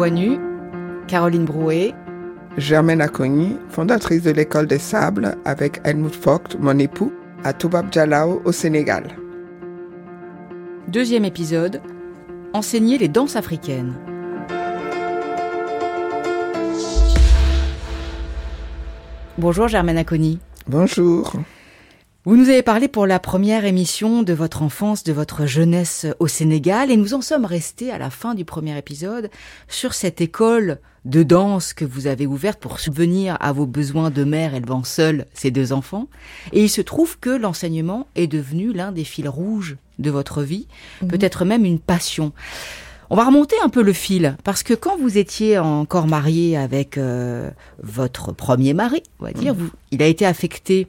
Voix Nue, Caroline Brouet. Germaine Acogny, fondatrice de l'école des sables avec Helmut Vogt, mon époux, à Toubab Jalao au Sénégal. Deuxième épisode, enseigner les danses africaines. Bonjour Germaine Aconi. Bonjour. Vous nous avez parlé pour la première émission de votre enfance, de votre jeunesse au Sénégal, et nous en sommes restés à la fin du premier épisode sur cette école de danse que vous avez ouverte pour subvenir à vos besoins de mère élevant seule ses deux enfants. Et il se trouve que l'enseignement est devenu l'un des fils rouges de votre vie, mhm. peut-être même une passion. On va remonter un peu le fil, parce que quand vous étiez encore marié avec euh, votre premier mari, on va dire, mhm. vous, il a été affecté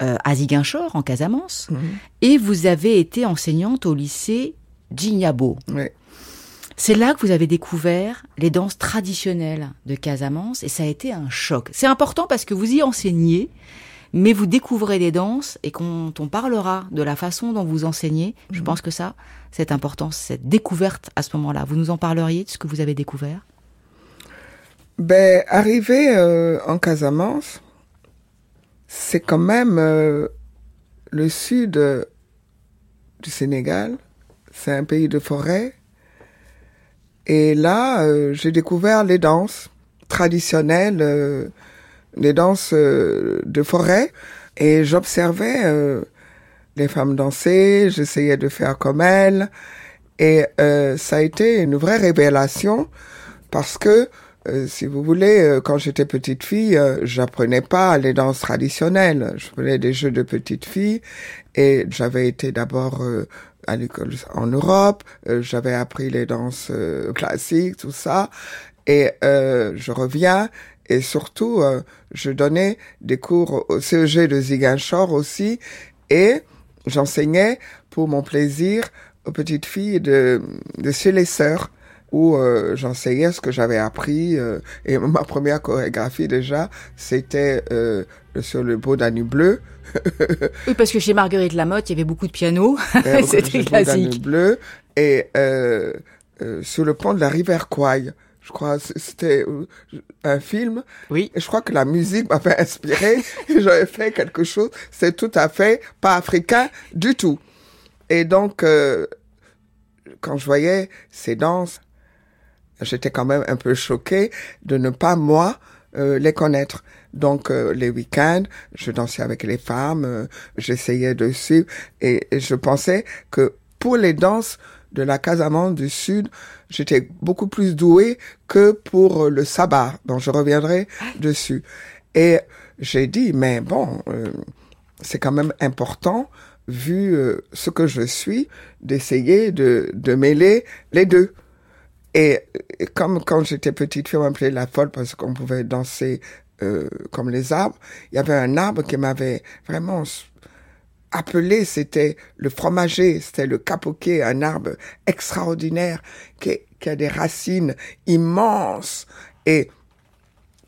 euh, à Ziguinchor, en Casamance, mhm. et vous avez été enseignante au lycée Djignabo. C'est là que vous avez découvert les danses traditionnelles de Casamance, et ça a été un choc. C'est important parce que vous y enseignez, mais vous découvrez des danses, et quand on parlera de la façon dont vous enseignez, je mhm. pense que ça, c'est important, cette découverte à ce moment-là. Vous nous en parleriez de ce que vous avez découvert? Ben, arrivé euh, en Casamance, c'est quand même euh, le sud euh, du Sénégal. C'est un pays de forêt. Et là, j'ai découvert les danses traditionnelles, les danses de forêt. Et j'observais les femmes danser, j'essayais de faire comme elles. Et ça a été une vraie révélation parce que euh, si vous voulez, euh, quand j'étais petite fille, euh, j'apprenais pas les danses traditionnelles. Je faisais des jeux de petite fille et j'avais été d'abord à l'école en Europe. j'avais appris les danses classiques, tout ça. Et je reviens et surtout, je donnais des cours au CEG de Ziguinchor aussi et j'enseignais pour mon plaisir aux petites filles de, de chez les sœurs où euh, j'enseignais ce que j'avais appris. Euh, et ma première chorégraphie déjà, c'était euh, sur le beau Danube bleu. oui, parce que chez Marguerite Lamotte, il y avait beaucoup de piano. c'était classique. bleu. Et euh, euh, sur le pont de la rivière Kouaï. Je crois c'était un film. Oui. Et je crois que la musique m'avait inspiré. et j'avais fait quelque chose. C'est tout à fait pas africain du tout. Et donc, quand je voyais ces danses, j'étais quand même un peu choquée de ne pas moi euh, les connaître. Donc euh, les week-ends, je dansais avec les femmes, euh, j'essayais de suivre et, je pensais que pour les danses de la Casamance du Sud, j'étais beaucoup plus douée que pour le sabbat, dont je reviendrai dessus. Et j'ai dit, mais bon, c'est quand même important, vu ce que je suis, d'essayer de, de mêler les deux. Et, comme quand j'étais petite fille, on m'appelait la folle parce qu'on pouvait danser euh, comme les arbres. Il y avait un arbre qui m'avait vraiment appelé, c'était le fromager, c'était le capoquet, un arbre extraordinaire qui, qui a des racines immenses et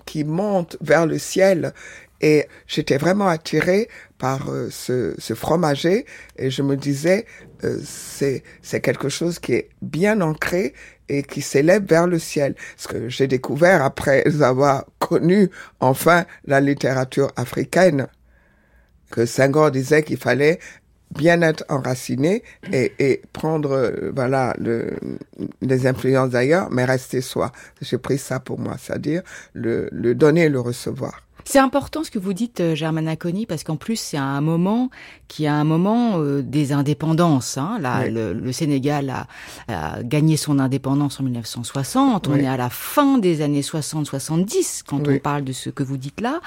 qui monte vers le ciel. Et j'étais vraiment attirée par euh, ce, ce, fromager et je me disais euh, c'est c'est quelque chose qui est bien ancré et qui s'élève vers le ciel. Ce que j'ai découvert après avoir connu enfin la littérature africaine, que Senghor disait qu'il fallait bien être enraciné et, et prendre euh, voilà le, les influences d'ailleurs, mais rester soi. J'ai pris ça pour moi, c'est-à-dire le, le donner et le recevoir. C'est important ce que vous dites, euh, Germaine Aconi, parce qu'en plus c'est un moment qui a un moment euh, des indépendances. Hein. Là, le, Sénégal a, gagné son indépendance en 1960. On est à la fin des années 60-70 quand on parle de ce que vous dites là.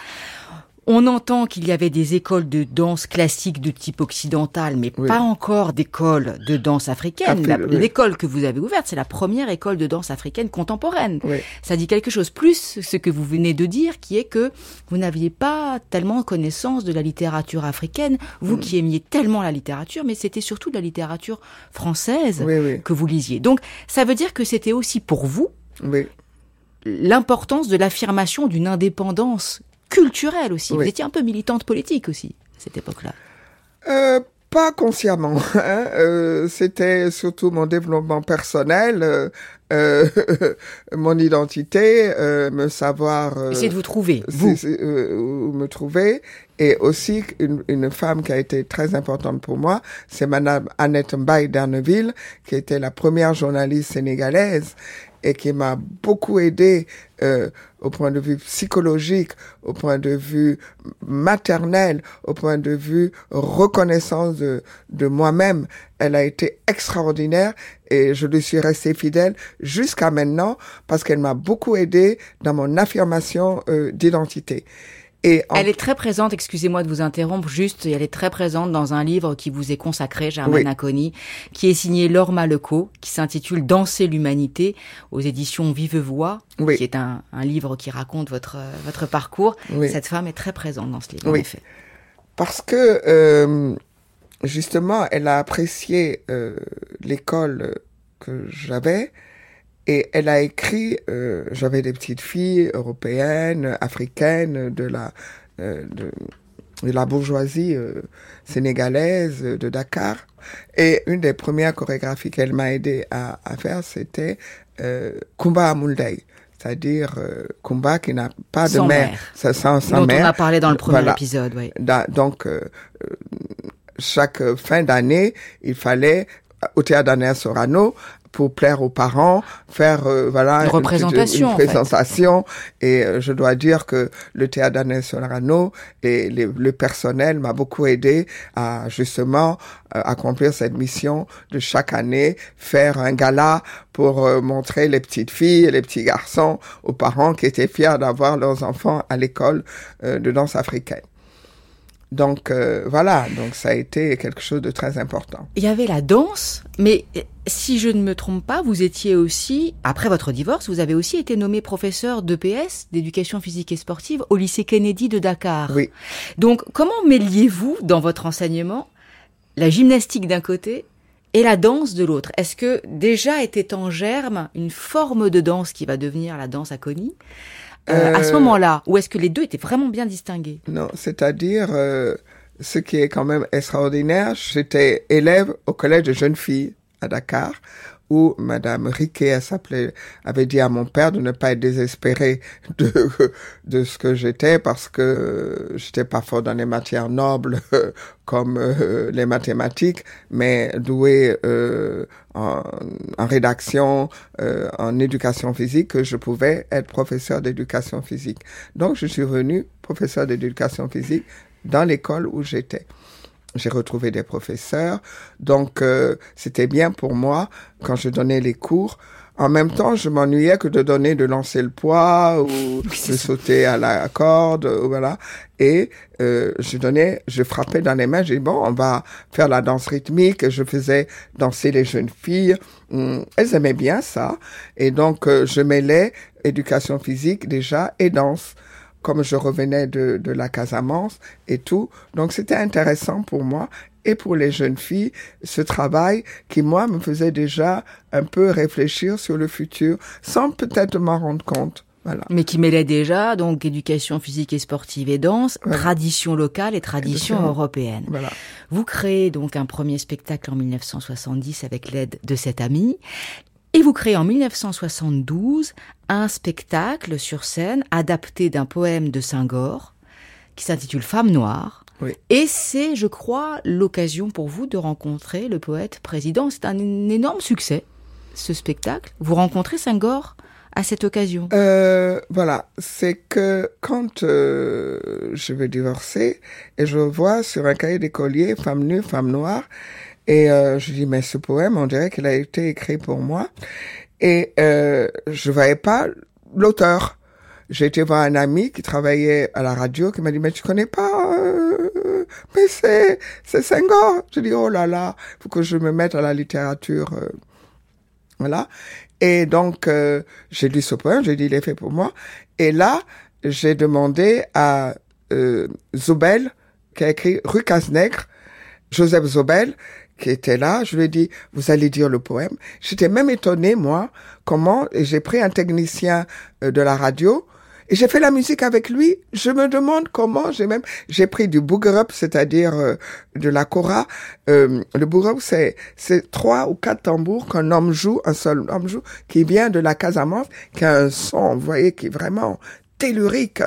On entend qu'il y avait des écoles de danse classique de type occidental, mais pas encore d'école de danse africaine. L'école que vous avez ouverte, c'est la première école de danse africaine contemporaine. Ça dit quelque chose. Plus ce que vous venez de dire, qui est que vous n'aviez pas tellement connaissance de la littérature africaine, vous mm. qui aimiez tellement la littérature, mais c'était surtout de la littérature française que vous lisiez. Donc, ça veut dire que c'était aussi pour vous l'importance de l'affirmation d'une indépendance culturelle aussi. Vous étiez un peu militante politique aussi à cette époque-là. Euh, pas consciemment. Hein, euh, C'était surtout mon développement personnel, euh, euh, mon identité, euh, me savoir. Euh, Essayez de vous trouver, vous. me trouver. Et aussi, une, une femme qui a été très importante pour moi, c'est Madame Annette Mbaye d'Arneville, qui était la première journaliste sénégalaise et qui m'a beaucoup aidé euh, au point de vue psychologique, au point de vue maternel, au point de vue reconnaissance de, de moi-même. Elle a été extraordinaire et je lui suis restée fidèle jusqu'à maintenant parce qu'elle m'a beaucoup aidé dans mon affirmation euh, d'identité. Et en... Elle est très présente, excusez-moi de vous interrompre, juste, elle est très présente dans un livre qui vous est consacré, Germaine oui. Acconi, qui est signé Laure Maleco, qui s'intitule Danser l'humanité, aux éditions Vive Voix, oui. qui est un, un, livre qui raconte votre, votre parcours. Oui. Cette femme est très présente dans ce livre, en effet. Parce que, euh, justement, elle a apprécié euh, l'école que j'avais, et elle a écrit, euh, j'avais des petites filles européennes, africaines, de la, euh, de, de, la bourgeoisie euh, sénégalaise de Dakar. Et une des premières chorégraphies qu'elle m'a aidé à, à faire, c'était euh, Kumba Amuldei c'est-à-dire euh, Kumba qui n'a pas sans de mère, mère. Ça, sans, sans dont mère. on a parlé dans le premier Voilà. épisode. Oui. Da- donc, euh, chaque fin d'année, il fallait au théâtre d'Anna Sorano pour plaire aux parents, faire euh, voilà Une représentation, une, en fait. présentation. Et euh, je dois dire que le théâtre d'Anna Sorano et les- le personnel m'a beaucoup aidé à justement euh, accomplir cette mission de chaque année faire un gala pour euh, montrer les petites filles et les petits garçons aux parents qui étaient fiers d'avoir leurs enfants à l'école de danse africaine. Donc euh, voilà, donc ça a été quelque chose de très important. Il y avait la danse, mais euh, si je ne me trompe pas, vous étiez aussi, après votre divorce, vous avez aussi été nommé professeur d'EPS, d'éducation physique et sportive, au lycée Kennedy de Dakar. Oui. Donc, comment mêliez-vous dans votre enseignement la gymnastique d'un côté et la danse de l'autre? Est-ce que déjà était en germe une forme de danse qui va devenir la danse à Connie euh, à ce Euh, moment-là Ou est-ce que les deux étaient vraiment bien distingués? Non, c'est-à-dire, euh, ce qui est quand même extraordinaire, j'étais élève au collège de jeunes filles à Dakar, où Madame Riquet, avait dit à mon père de ne pas être désespéré de, ce que j'étais parce que euh, j'étais pas fort dans les matières nobles comme euh, les mathématiques, mais doué euh, en, rédaction, en éducation physique, que je pouvais être professeur d'éducation physique. Donc, je suis venu professeur d'éducation physique dans l'école où j'étais. J'ai retrouvé des professeurs, donc euh, c'était bien pour moi quand je donnais les cours. En même temps, je m'ennuyais que de donner de lancer le poids ou de sauter à la corde, ou voilà. Et euh, je donnais, je frappais dans les mains. J'ai dit bon, on va faire la danse rythmique. Je faisais danser les jeunes filles. Hum, elles aimaient bien ça, et donc euh, je mêlais éducation physique déjà et danse comme je revenais de, de la Casamance et tout. Donc c'était intéressant pour moi et pour les jeunes filles, ce travail qui, moi, me faisait déjà un peu réfléchir sur le futur sans peut-être m'en rendre compte. Voilà. Mais qui mêlait déjà donc éducation physique et sportive et danse, tradition locale et tradition européenne. Voilà. Vous créez donc un premier spectacle en 1970 avec l'aide de cet ami. Et vous créez en 1972 un spectacle sur scène adapté d'un poème de Senghor qui s'intitule Femme noire. Oui. Et c'est, je crois, l'occasion pour vous de rencontrer le poète président. C'est un énorme succès, ce spectacle. Vous rencontrez Senghor à cette occasion? Euh, voilà, c'est que quand euh, je vais divorcer et je vois sur un cahier d'écolier femme nue, femme noire, et euh, je dis mais ce poème, on dirait qu'il a été écrit pour moi, et euh, je voyais pas l'auteur. J'ai été voir un ami qui travaillait à la radio qui m'a dit mais tu connais pas euh, mais c'est c'est Senghor. Je dis oh là là, faut que je me mette à la littérature. euh, voilà. Et donc, euh, j'ai lu ce poème, j'ai dit, il est fait pour moi. Et là, j'ai demandé à euh, Zobel, qui a écrit Rue Cazenègre, Joseph Zobel, qui était là, je lui ai dit, vous allez dire le poème. J'étais même étonné, moi, comment, j'ai pris un technicien euh, de la radio, Et j'ai fait la musique avec lui. Je me demande comment j'ai même j'ai pris du booger c'est-à-dire euh, de la kora. Euh, le booger c'est c'est trois ou quatre tambours qu'un homme joue, un seul homme joue, qui vient de la Casamance, qui a un son, vous voyez, qui est vraiment tellurique.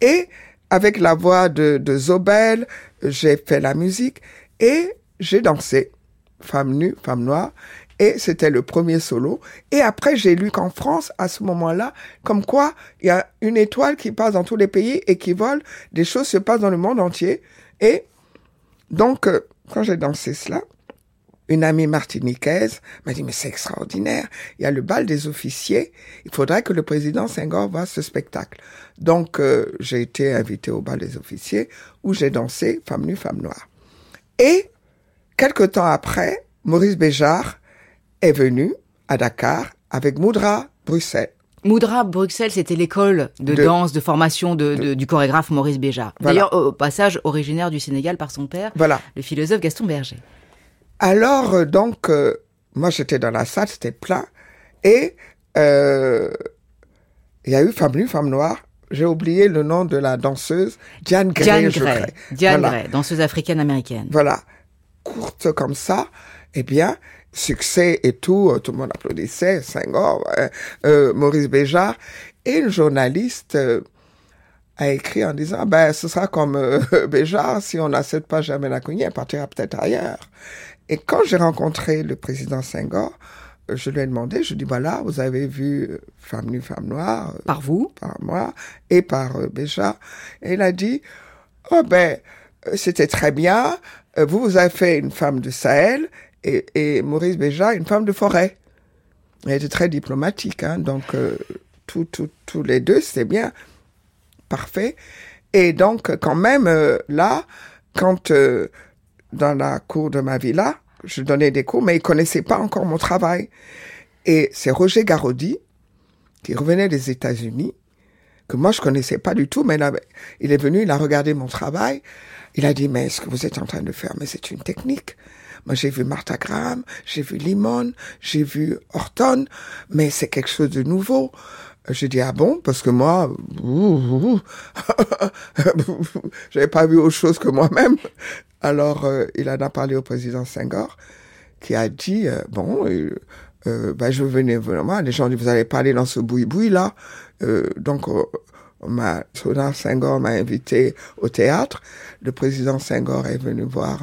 Et avec la voix de, de Zobel, j'ai fait la musique et j'ai dansé, femme nue, femme noire. Et c'était le premier solo. Et après, j'ai lu qu'en France, à ce moment-là, comme quoi il y a une étoile qui passe dans tous les pays et qui vole, des choses se passent dans le monde entier. Et donc, euh, quand j'ai dansé cela, une amie martiniquaise m'a dit, mais c'est extraordinaire. Il y a le bal des officiers. Il faudrait que le président Senghor voit ce spectacle. Donc, euh, j'ai été invité au bal des officiers où j'ai dansé femme nue, femme noire. Et, quelque temps après, Maurice Béjart est venu à Dakar avec Moudra Bruxelles. Moudra Bruxelles, c'était l'école de, danse, de formation de, du chorégraphe Maurice Béjart. D'ailleurs, au passage, originaire du Sénégal par son père, voilà. le philosophe Gaston Berger. Alors, euh, donc, euh, moi, j'étais dans la salle, c'était plein. Et euh, il y a eu Femme Nue, Femme Noire. J'ai oublié le nom de la danseuse, Diane Gray. Diane Gray, Diane Gray danseuse africaine-américaine. Voilà, courte comme ça. Eh bien, succès et tout, tout le monde applaudissait, Senghor, euh, Maurice Béjart. Et une journaliste a écrit en disant, ben, ce sera comme Béjart, si on n'accepte pas jamais la elle partira peut-être ailleurs. Et quand j'ai rencontré le président Senghor, euh, je lui ai demandé, je lui ai dit, voilà, vous avez vu euh, Femme nue, Femme noire. Euh, par vous Par moi et par Béja. Et il a dit, oh ben, c'était très bien. Vous, vous avez fait une femme de Sahel et, Maurice Béja, une femme de forêt. Il était très diplomatique, hein, donc tous tout, les deux, c'était bien. Parfait. Et donc, quand même, là, quand dans la cour de ma villa. Je donnais des cours, mais il connaissait pas encore mon travail. Et c'est Roger Garodi, qui revenait des États-Unis, que moi je connaissais pas du tout, mais là, il est venu, il a regardé mon travail. Il a dit, mais ce que vous êtes en train de faire, mais c'est une technique. Moi, j'ai vu Martha Graham, j'ai vu Limon, j'ai vu Horton, mais c'est quelque chose de nouveau. J'ai dit, ah bon? Parce que moi, j'avais pas vu autre chose que moi-même. Alors, euh, il en a parlé au président Senghor, qui a dit, euh, bon, euh, ben, je venais vraiment, les gens disent, vous allez pas aller dans ce boui-boui là. Donc, ma, Senghor m'a invité au théâtre. Le président Senghor est venu voir,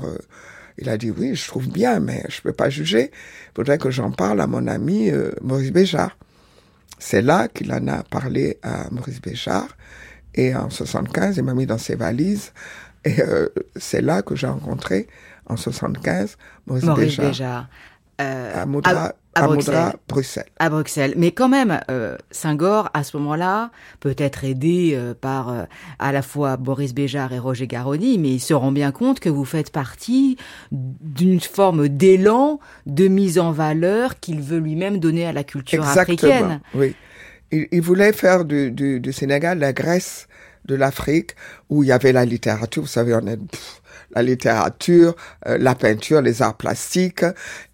il a dit, oui, je trouve bien, mais je peux pas juger. Il faudrait que j'en parle à mon ami Maurice Béjart. C'est là qu'il en a parlé à Maurice Béjart. Et en 75, il m'a mis dans ses valises et euh, c'est là que j'ai rencontré, en 75, Maurice, Maurice Béjart. Euh, à Moudra, à, Bruxelles. À Bruxelles. Mais quand même, euh, Senghor, à ce moment-là, peut-être aidé euh, par euh, à la fois Boris Béjart et Roger Garoni, mais il se rend bien compte que vous faites partie d'une forme d'élan de mise en valeur qu'il veut lui-même donner à la culture Exactement, africaine. Oui. Il, il voulait faire du, du, du Sénégal la Grèce de l'Afrique où il y avait la littérature. Vous savez, on est la littérature, euh, la peinture, les arts plastiques.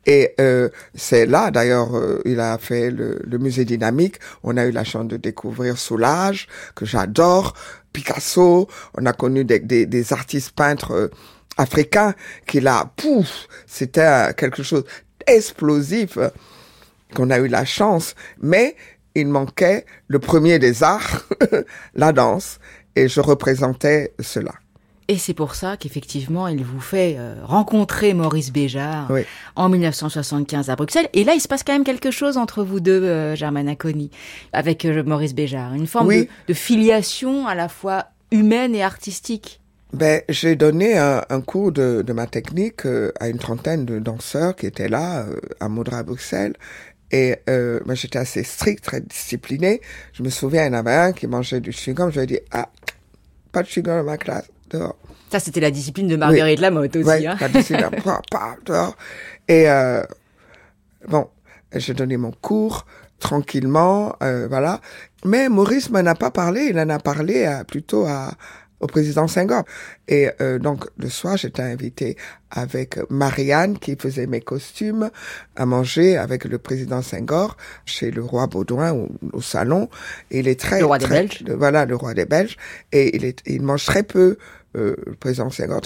Et euh, c'est là, d'ailleurs, euh, il a fait le, musée dynamique. On a eu la chance de découvrir Soulage, que j'adore, Picasso. On a connu des, des, artistes peintres africains qui là, pouf, c'était quelque chose explosif qu'on a eu la chance. Mais il manquait le premier des arts, la danse, et je représentais cela. Et c'est pour ça qu'effectivement, il vous fait euh, rencontrer Maurice Béjart en 1975 à Bruxelles. Et là, il se passe quand même quelque chose entre vous deux, euh, Germaine Acconi, avec euh, Maurice Béjart. Une forme de, filiation à la fois humaine et artistique. Ben, j'ai donné un, cours de, ma technique à une trentaine de danseurs qui étaient là, à Maudra, Bruxelles. Et euh, moi, j'étais assez strict, très discipliné. Je me souviens, il y en avait un qui mangeait du chewing-gum. Je lui ai dit, ah, pas de chewing-gum dans ma classe, dehors. Ça, c'était la discipline de Marguerite Lamotte aussi. Oui, hein. la discipline, pas, pas, dehors. Et euh, bon, j'ai donné mon cours tranquillement, euh, voilà. Mais Maurice m'en a pas parlé. Il en a parlé à, plutôt à, au président Senghor. Et euh, donc le soir, j'étais invité avec Marianne qui faisait mes costumes à manger avec le président Senghor chez le roi Baudouin au, au salon. Et il est très le roi très, des Belges. Voilà, le roi des Belges. Et il, est, il mange très peu. Euh, le président Senghor.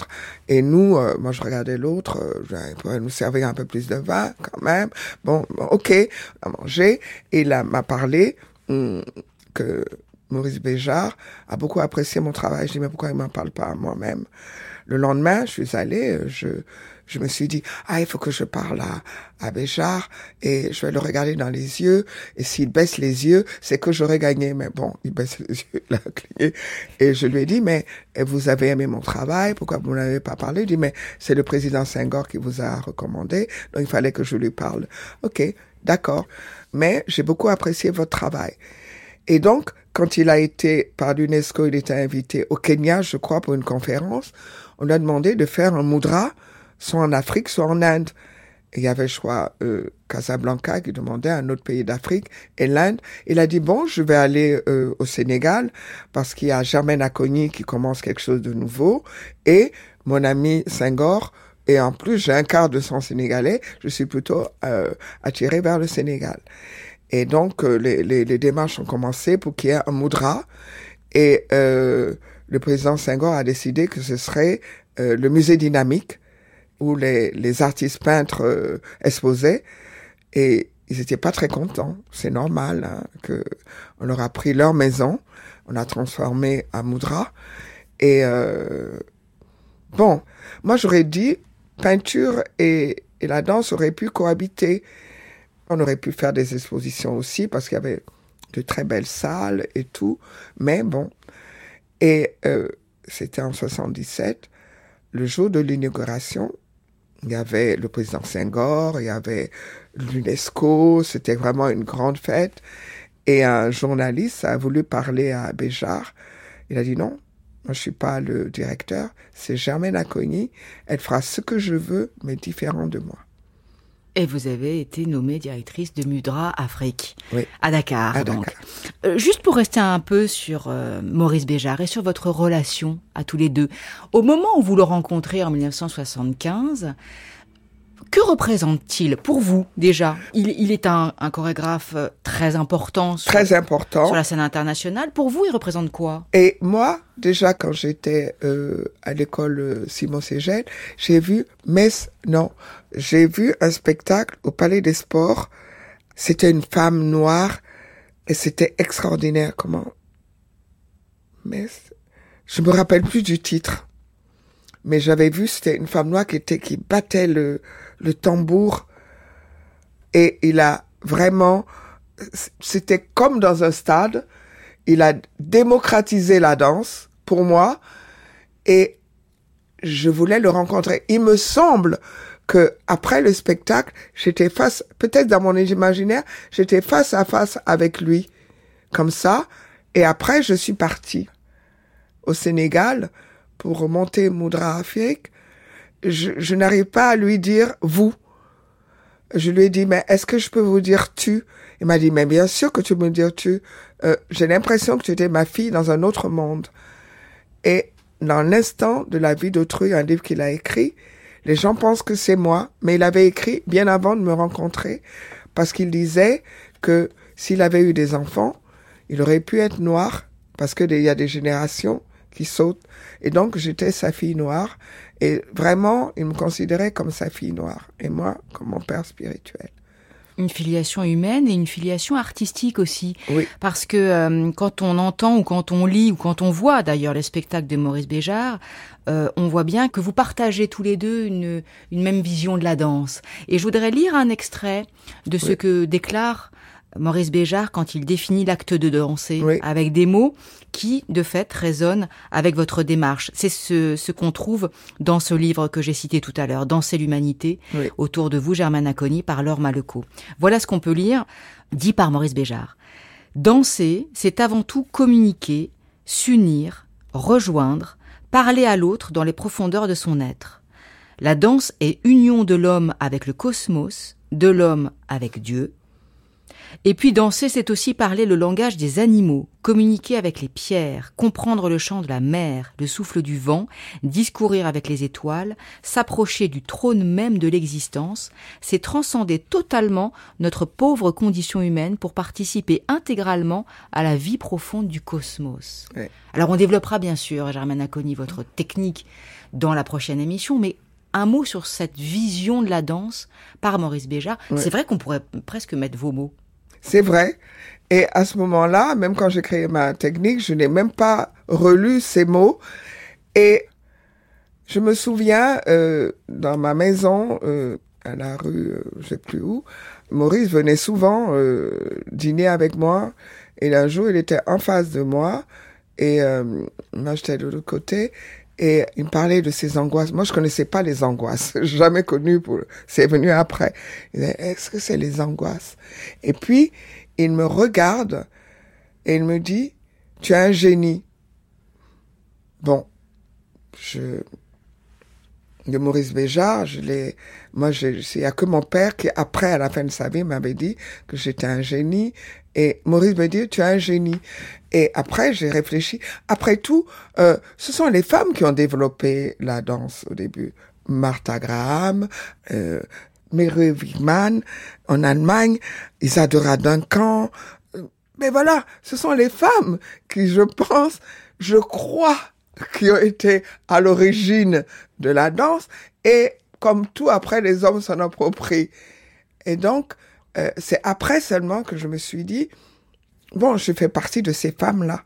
Et nous, euh, moi je regardais l'autre, euh, il pourrait nous servir un peu plus de vin quand même. Bon, bon ok, on a mangé. Et il m'a parlé hum, que Maurice Béjart a beaucoup apprécié mon travail. Je dis, mais pourquoi il m'en parle pas à moi-même? Le lendemain, je suis allé, euh, je, je me suis dit, ah, il faut que je parle à, à Béjart et je vais le regarder dans les yeux. Et s'il baisse les yeux, c'est que j'aurais gagné. Mais bon, il baisse les yeux, il a cligné. Et je lui ai dit, mais eh, vous avez aimé mon travail, pourquoi vous n'avez pas parlé? Il dit, mais c'est le président Senghor qui vous a recommandé, donc il fallait que je lui parle. Ok, d'accord. Mais j'ai beaucoup apprécié votre travail. Et donc, quand il a été, par l'UNESCO, il était invité au Kenya, je crois, pour une conférence, on lui a demandé de faire un moudra, soit en Afrique, soit en Inde. Il y avait, je crois, euh, Casablanca qui demandait un autre pays d'Afrique et l'Inde. Il a dit, bon, je vais aller euh, au Sénégal parce qu'il y a Germaine Acogny qui commence quelque chose de nouveau et mon ami Senghor. Et en plus, j'ai un quart de son sénégalais. Je suis plutôt euh, attiré vers le Sénégal. Et donc, euh, les, les, les démarches ont commencé pour qu'il y ait un moudra. Et euh, le président Senghor a décidé que ce serait euh, le musée dynamique où les, les artistes peintres euh, exposaient. Et ils étaient pas très contents. C'est normal hein, que on leur a pris leur maison, on a transformé à moudra. Et euh, bon, moi j'aurais dit peinture et, et la danse auraient pu cohabiter. On aurait pu faire des expositions aussi parce qu'il y avait de très belles salles et tout. Mais bon. Et euh, c'était en 77, le jour de l'inauguration. Il y avait le président Senghor, il y avait l'UNESCO, c'était vraiment une grande fête. Et un journaliste a voulu parler à Béjart. Il a dit non, moi je suis pas le directeur, c'est Germaine Acogny. Elle fera ce que je veux, mais différent de moi. Et vous avez été nommée directrice de Mudra Afrique Oui. à Dakar. À donc. Dakar. Euh, juste pour rester un peu sur euh, Maurice Béjart et sur votre relation à tous les deux. Au moment où vous le rencontrez en 1975, que représente-t-il pour vous déjà? Il, il est un, un chorégraphe euh, très important sur, Très important. sur la scène internationale. Pour vous, il représente quoi? Et moi, déjà quand j'étais euh, à l'école euh, Simon Ségel, j'ai vu Metz, non, j'ai vu un spectacle au Palais des Sports. C'était une femme noire et c'était extraordinaire. Comment? Metz Je me rappelle plus du titre, mais j'avais vu c'était une femme noire qui était qui battait le le tambour et il a vraiment c'était comme dans un stade il a démocratisé la danse pour moi et je voulais le rencontrer. Il me semble que après le spectacle, j'étais face, peut-être dans mon imaginaire, j'étais face à face avec lui, comme ça. Et après, je suis partie au Sénégal pour remonter Moudra Afrique. Je, je n'arrive pas à lui dire vous. Je lui ai dit, mais est-ce que je peux vous dire tu? Il m'a dit, mais bien sûr que tu peux me dire tu. Euh, J'ai l'impression que tu étais ma fille dans un autre monde. Et dans l'instant de la vie d'autrui, un livre qu'il a écrit, les gens pensent que c'est moi, mais il avait écrit bien avant de me rencontrer, parce qu'il disait que s'il avait eu des enfants, il aurait pu être noir, parce que il y a des générations qui sautent. Et donc, j'étais sa fille noire. Et vraiment, il me considérait comme sa fille noire. Et moi, comme mon père spirituel. Une filiation humaine et une filiation artistique aussi. Oui. Parce que euh, quand on entend ou quand on lit ou quand on voit d'ailleurs les spectacles de Maurice Béjart, euh, on voit bien que vous partagez tous les deux une, une même vision de la danse. Et je voudrais lire un extrait de ce Oui. que déclare Maurice Béjart quand il définit l'acte de danser Oui. avec des mots qui, de fait, résonnent avec votre démarche. C'est ce, ce qu'on trouve dans ce livre que j'ai cité tout à l'heure, Danser l'humanité, Oui. autour de vous, Germaine Aconi, par Laure Maleco. Voilà ce qu'on peut lire, dit par Maurice Béjart. Danser, c'est avant tout communiquer, s'unir, rejoindre, parler à l'autre dans les profondeurs de son être. La danse est union de l'homme avec le cosmos, de l'homme avec Dieu. Et puis danser, c'est aussi parler le langage des animaux, communiquer avec les pierres, comprendre le chant de la mer, le souffle du vent, discourir avec les étoiles, s'approcher du trône même de l'existence, c'est transcender totalement notre pauvre condition humaine pour participer intégralement à la vie profonde du cosmos. Alors on développera bien sûr, Germaine Aconi, votre technique dans la prochaine émission, mais un mot sur cette vision de la danse par Maurice Béjart. C'est vrai qu'on pourrait presque mettre vos mots. C'est vrai. Et à ce moment-là, même quand j'ai créé ma technique, je n'ai même pas relu ces mots. Et je me souviens, euh, dans ma maison, euh, à la rue, euh, je sais plus où, Maurice venait souvent euh, dîner avec moi. Et un jour, il était en face de moi. Et moi, de l'autre côté. Et il me parlait de ses angoisses. Moi, je connaissais pas les angoisses. Jamais connu pour, c'est venu après. Il est-ce que c'est les angoisses? Et puis, il me regarde et il me dit, tu es un génie. Bon. Je, de Maurice Béjart, je l'ai, moi, il y a que mon père qui, après, à la fin de sa vie, m'avait dit que j'étais un génie. Et Maurice me dit, tu es un génie. Et après, j'ai réfléchi. Après tout, euh, ce sont les femmes qui ont développé la danse au début. Martha Graham, euh, Mary Wigman en Allemagne, Isadora Duncan. Mais voilà, ce sont les femmes qui, je pense, je crois, qui ont été à l'origine de la danse. Et comme tout, après, les hommes s'en approprient. Et donc, euh, c'est après seulement que je me suis dit, bon, je fais partie de ces femmes-là.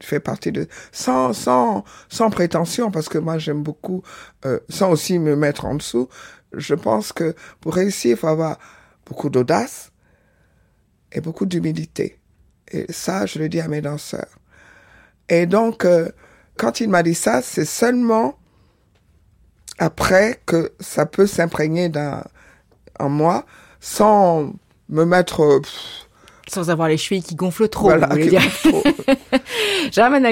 Je fais partie de sans sans sans prétention parce que moi j'aime beaucoup euh, sans aussi me mettre en dessous. Je pense que pour réussir, il faut avoir beaucoup d'audace et beaucoup d'humilité. Et ça, je le dis à mes danseurs. Et donc, euh, quand il m'a dit ça, c'est seulement après que ça peut s'imprégner dans en moi sans me mettre pff, sans avoir les chevilles qui gonflent trop, Voilà, vous qui dire. gonflent trop. Germaine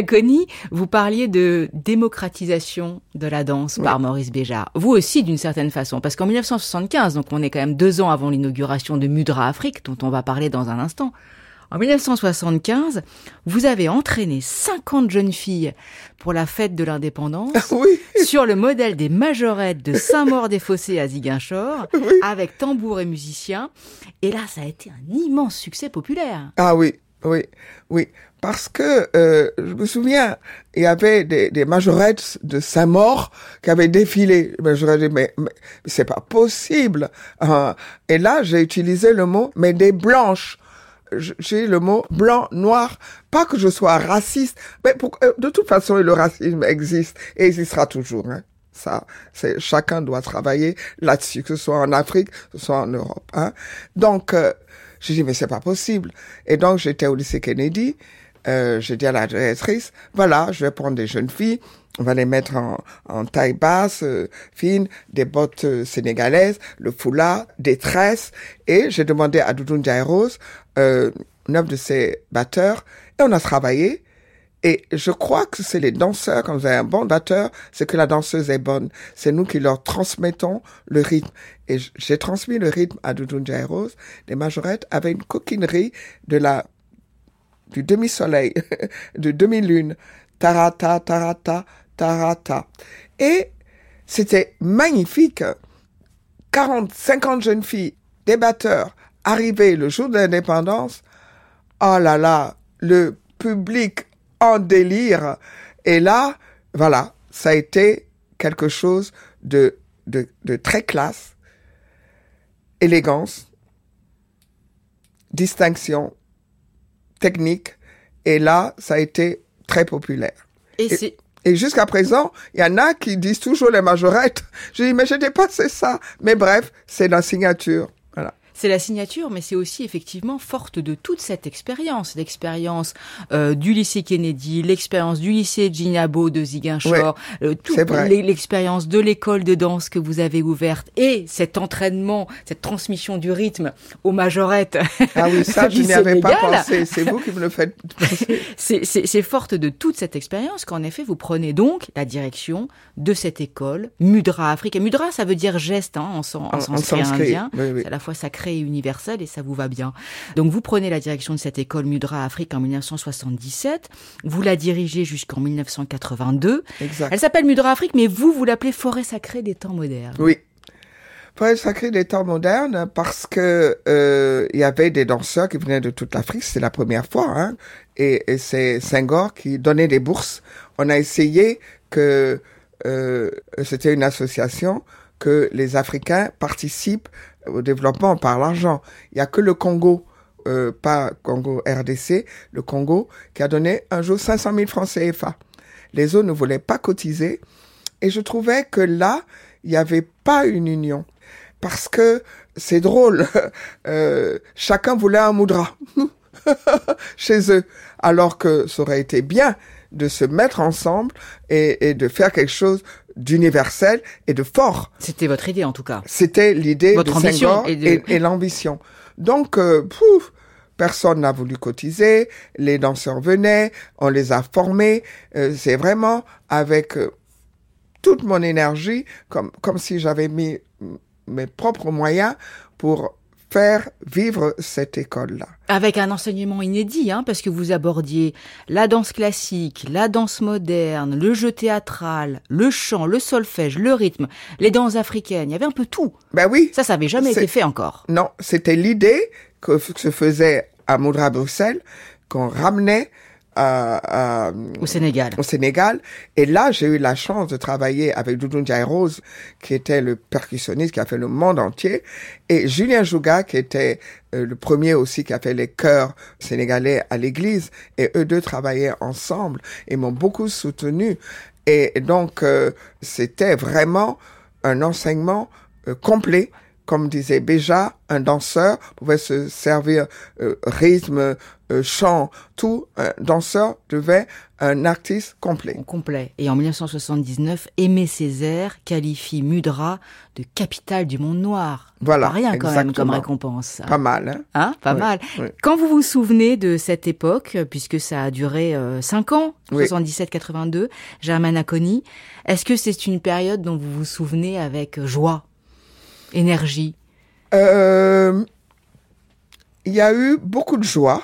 vous parliez de démocratisation de la danse par Maurice Béjart. Vous aussi, d'une certaine façon, parce qu'en 1975, donc on est quand même deux ans avant l'inauguration de Mudra Afrique, dont on va parler dans un instant. En 1975, vous avez entraîné 50 jeunes filles pour la fête de l'indépendance oui, sur le modèle des majorettes de Saint-Maur-des-Fossés à Ziguinchor, avec tambour et musiciens. Et là, ça a été un immense succès populaire. Ah oui, oui, oui. Parce que euh, je me souviens, il y avait des, des majorettes de Saint-Maur qui avaient défilé. Mais je dit, mais, mais c'est pas possible. Euh, et là, j'ai utilisé le mot, mais des blanches. J'ai le mot blanc, noir. Pas que je sois raciste, mais pour, euh, de toute façon, le racisme existe et existera toujours. Hein. Ça, c'est chacun doit travailler là-dessus, que ce soit en Afrique, que ce soit en Europe. Hein. Donc, euh, j'ai dit mais c'est pas possible. Et donc j'étais au lycée Kennedy. Euh, j'ai dit à la directrice, voilà, je vais prendre des jeunes filles, on va les mettre en, en taille basse, euh, fine, des bottes euh, sénégalaises, le foulard, des tresses. Et j'ai demandé à Doudou Ndiaye Rose, euh, neuf de ses batteurs, et on a travaillé. Et je crois que c'est les danseurs, quand vous avez un bon batteur, c'est que la danseuse est bonne. C'est nous qui leur transmettons le rythme. Et j'ai transmis le rythme à Doudou Rose, les majorettes, avec une coquinerie de la, du demi-soleil, de demi-lune. Tarata, tarata, tarata. Et c'était magnifique. 40, 50 jeunes filles, des batteurs, arrivés le jour de l'indépendance. Oh là là, le public en délire. Et là, voilà, ça a été quelque chose de, de, de très classe, élégance, distinction, technique. Et là, ça a été très populaire. Et jusqu'à présent, il y en a qui disent toujours les majorettes. Je dis, mais je n'ai pas c'est ça. Mais bref, c'est la signature. C'est la signature, mais c'est aussi effectivement forte de toute cette expérience, l'expérience euh, du lycée Kennedy, l'expérience du lycée Ginabo de Ziguinchor, euh, vrai. l'e- l'expérience de l'école de danse que vous avez ouverte et cet entraînement, cette transmission du rythme aux majorettes. Ah oui, ça, je n'y avais pas pensé. C'est vous qui me le faites penser. C'est- forte de toute cette expérience qu'en effet vous prenez donc la direction de cette école Mudra Afrique. Et Mudra, ça veut dire geste hein, en, en En- en sanskrit sanskrit, indien. oui, oui. C'est à la fois sacré sacré et universel et ça vous va bien. Donc vous prenez la direction de cette école Mudra Afrique en 1977, vous la dirigez jusqu'en 1982. Exact. Elle s'appelle Mudra Afrique, mais vous, vous l'appelez Forêt sacrée des temps modernes. Oui. Forêt sacrée des temps modernes parce que euh, il y avait des danseurs qui venaient de toute l'Afrique, c'est la première fois, hein, et, et c'est Senghor qui donnait des bourses. On a essayé que euh, c'était une association que les Africains participent au développement par l'argent. Il y a que le Congo, euh, pas Congo RDC, le Congo, qui a donné un jour 500 000 francs CFA. Les autres ne voulaient pas cotiser. Et je trouvais que là, il n'y avait pas une union. Parce que c'est drôle, euh, chacun voulait un moudra chez eux. Alors que ça aurait été bien de se mettre ensemble et, et de faire quelque chose d'universel et de fort. C'était votre idée en tout cas. C'était l'idée de Votre ambition et et, de- et l'ambition. Donc, euh, pouf, personne n'a voulu cotiser, les danseurs venaient, on les a formés. Euh, C'est vraiment avec euh, toute mon énergie, comme, comme si j'avais mis mes propres moyens pour faire vivre cette école-là. Avec un enseignement inédit, hein, parce que vous abordiez la danse classique, la danse moderne, le jeu théâtral, le chant, le solfège, le rythme, les danses africaines. Il y avait un peu tout. Ben oui, Ça, ça n'avait jamais été fait encore. Non, c'était l'idée que se faisait à Moudra Bruxelles, qu'on ramenait à, à- Au Sénégal. au Sénégal. Et là, j'ai eu la chance de travailler avec Doudou Ndiaye Rose, qui était le percussionniste qui a fait le monde entier, et Julien Jouga, qui était euh, le premier aussi qui a fait les chœurs sénégalais à l'église. Et eux deux travaillaient ensemble et m'ont beaucoup soutenu. Et donc, euh, c'était vraiment un enseignement euh, complet. Comme disait Béja, un danseur pouvait se servir euh, rythme, euh, chant, tout. Un danseur devait un artiste complet. Complet. Et en 1979, Aimé Césaire qualifie Mudra de capitale du monde noir. Voilà, Pas rien quand même comme récompense. Pas mal, hein Hein, pas Oui, mal. oui. Quand vous vous souvenez de cette époque, puisque ça a duré 5 ans, Oui. 77-82, Germaine Acconi, est-ce que c'est une période dont vous vous souvenez avec joie, énergie Euh, Il y a eu beaucoup de joie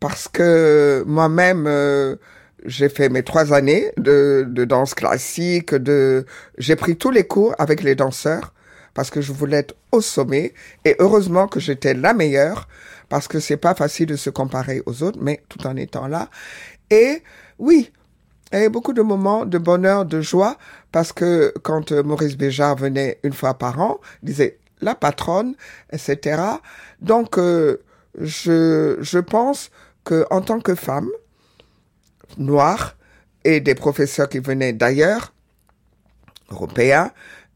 parce que moi-même, euh, j'ai fait mes trois années de, de danse classique, de, j'ai pris tous les cours avec les danseurs parce que je voulais être au sommet et heureusement que j'étais la meilleure parce que c'est pas facile de se comparer aux autres, mais tout en étant là. Et oui, avait beaucoup de moments de bonheur, de joie, parce que quand euh, Maurice Béjart venait une fois par an, disait la patronne, etc. Donc, euh, je, je pense que en tant que femme noire et des professeurs qui venaient d'ailleurs, européens,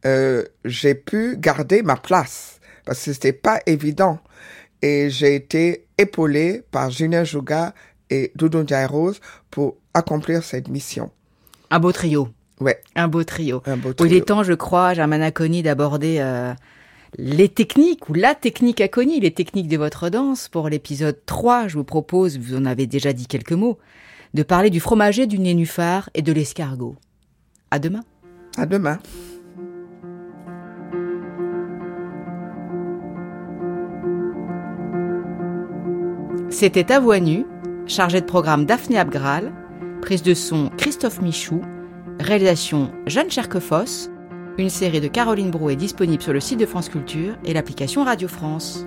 euh, j'ai pu garder ma place parce que c'était pas évident. Et j'ai été épaulée par Julien Jouga et Doudou Ndiaye Rose pour accomplir cette mission. Un beau trio. Ouais, Un beau trio. un beau Il est trio. temps, je crois, Germaine Acconi, d'aborder euh, les techniques ou la technique Acconi, les techniques de votre danse. Pour l'épisode 3, je vous propose, vous en avez déjà dit quelques mots, de parler du fromager, du nénuphar et de l'escargot. À demain. À demain. C'était à voix nue, chargé de programme Daphné Abgral, prise de son Christophe Michou, réalisation Jeanne Cherquefosse. Une série de Caroline Brou est disponible sur le site de France Culture et l'application Radio France.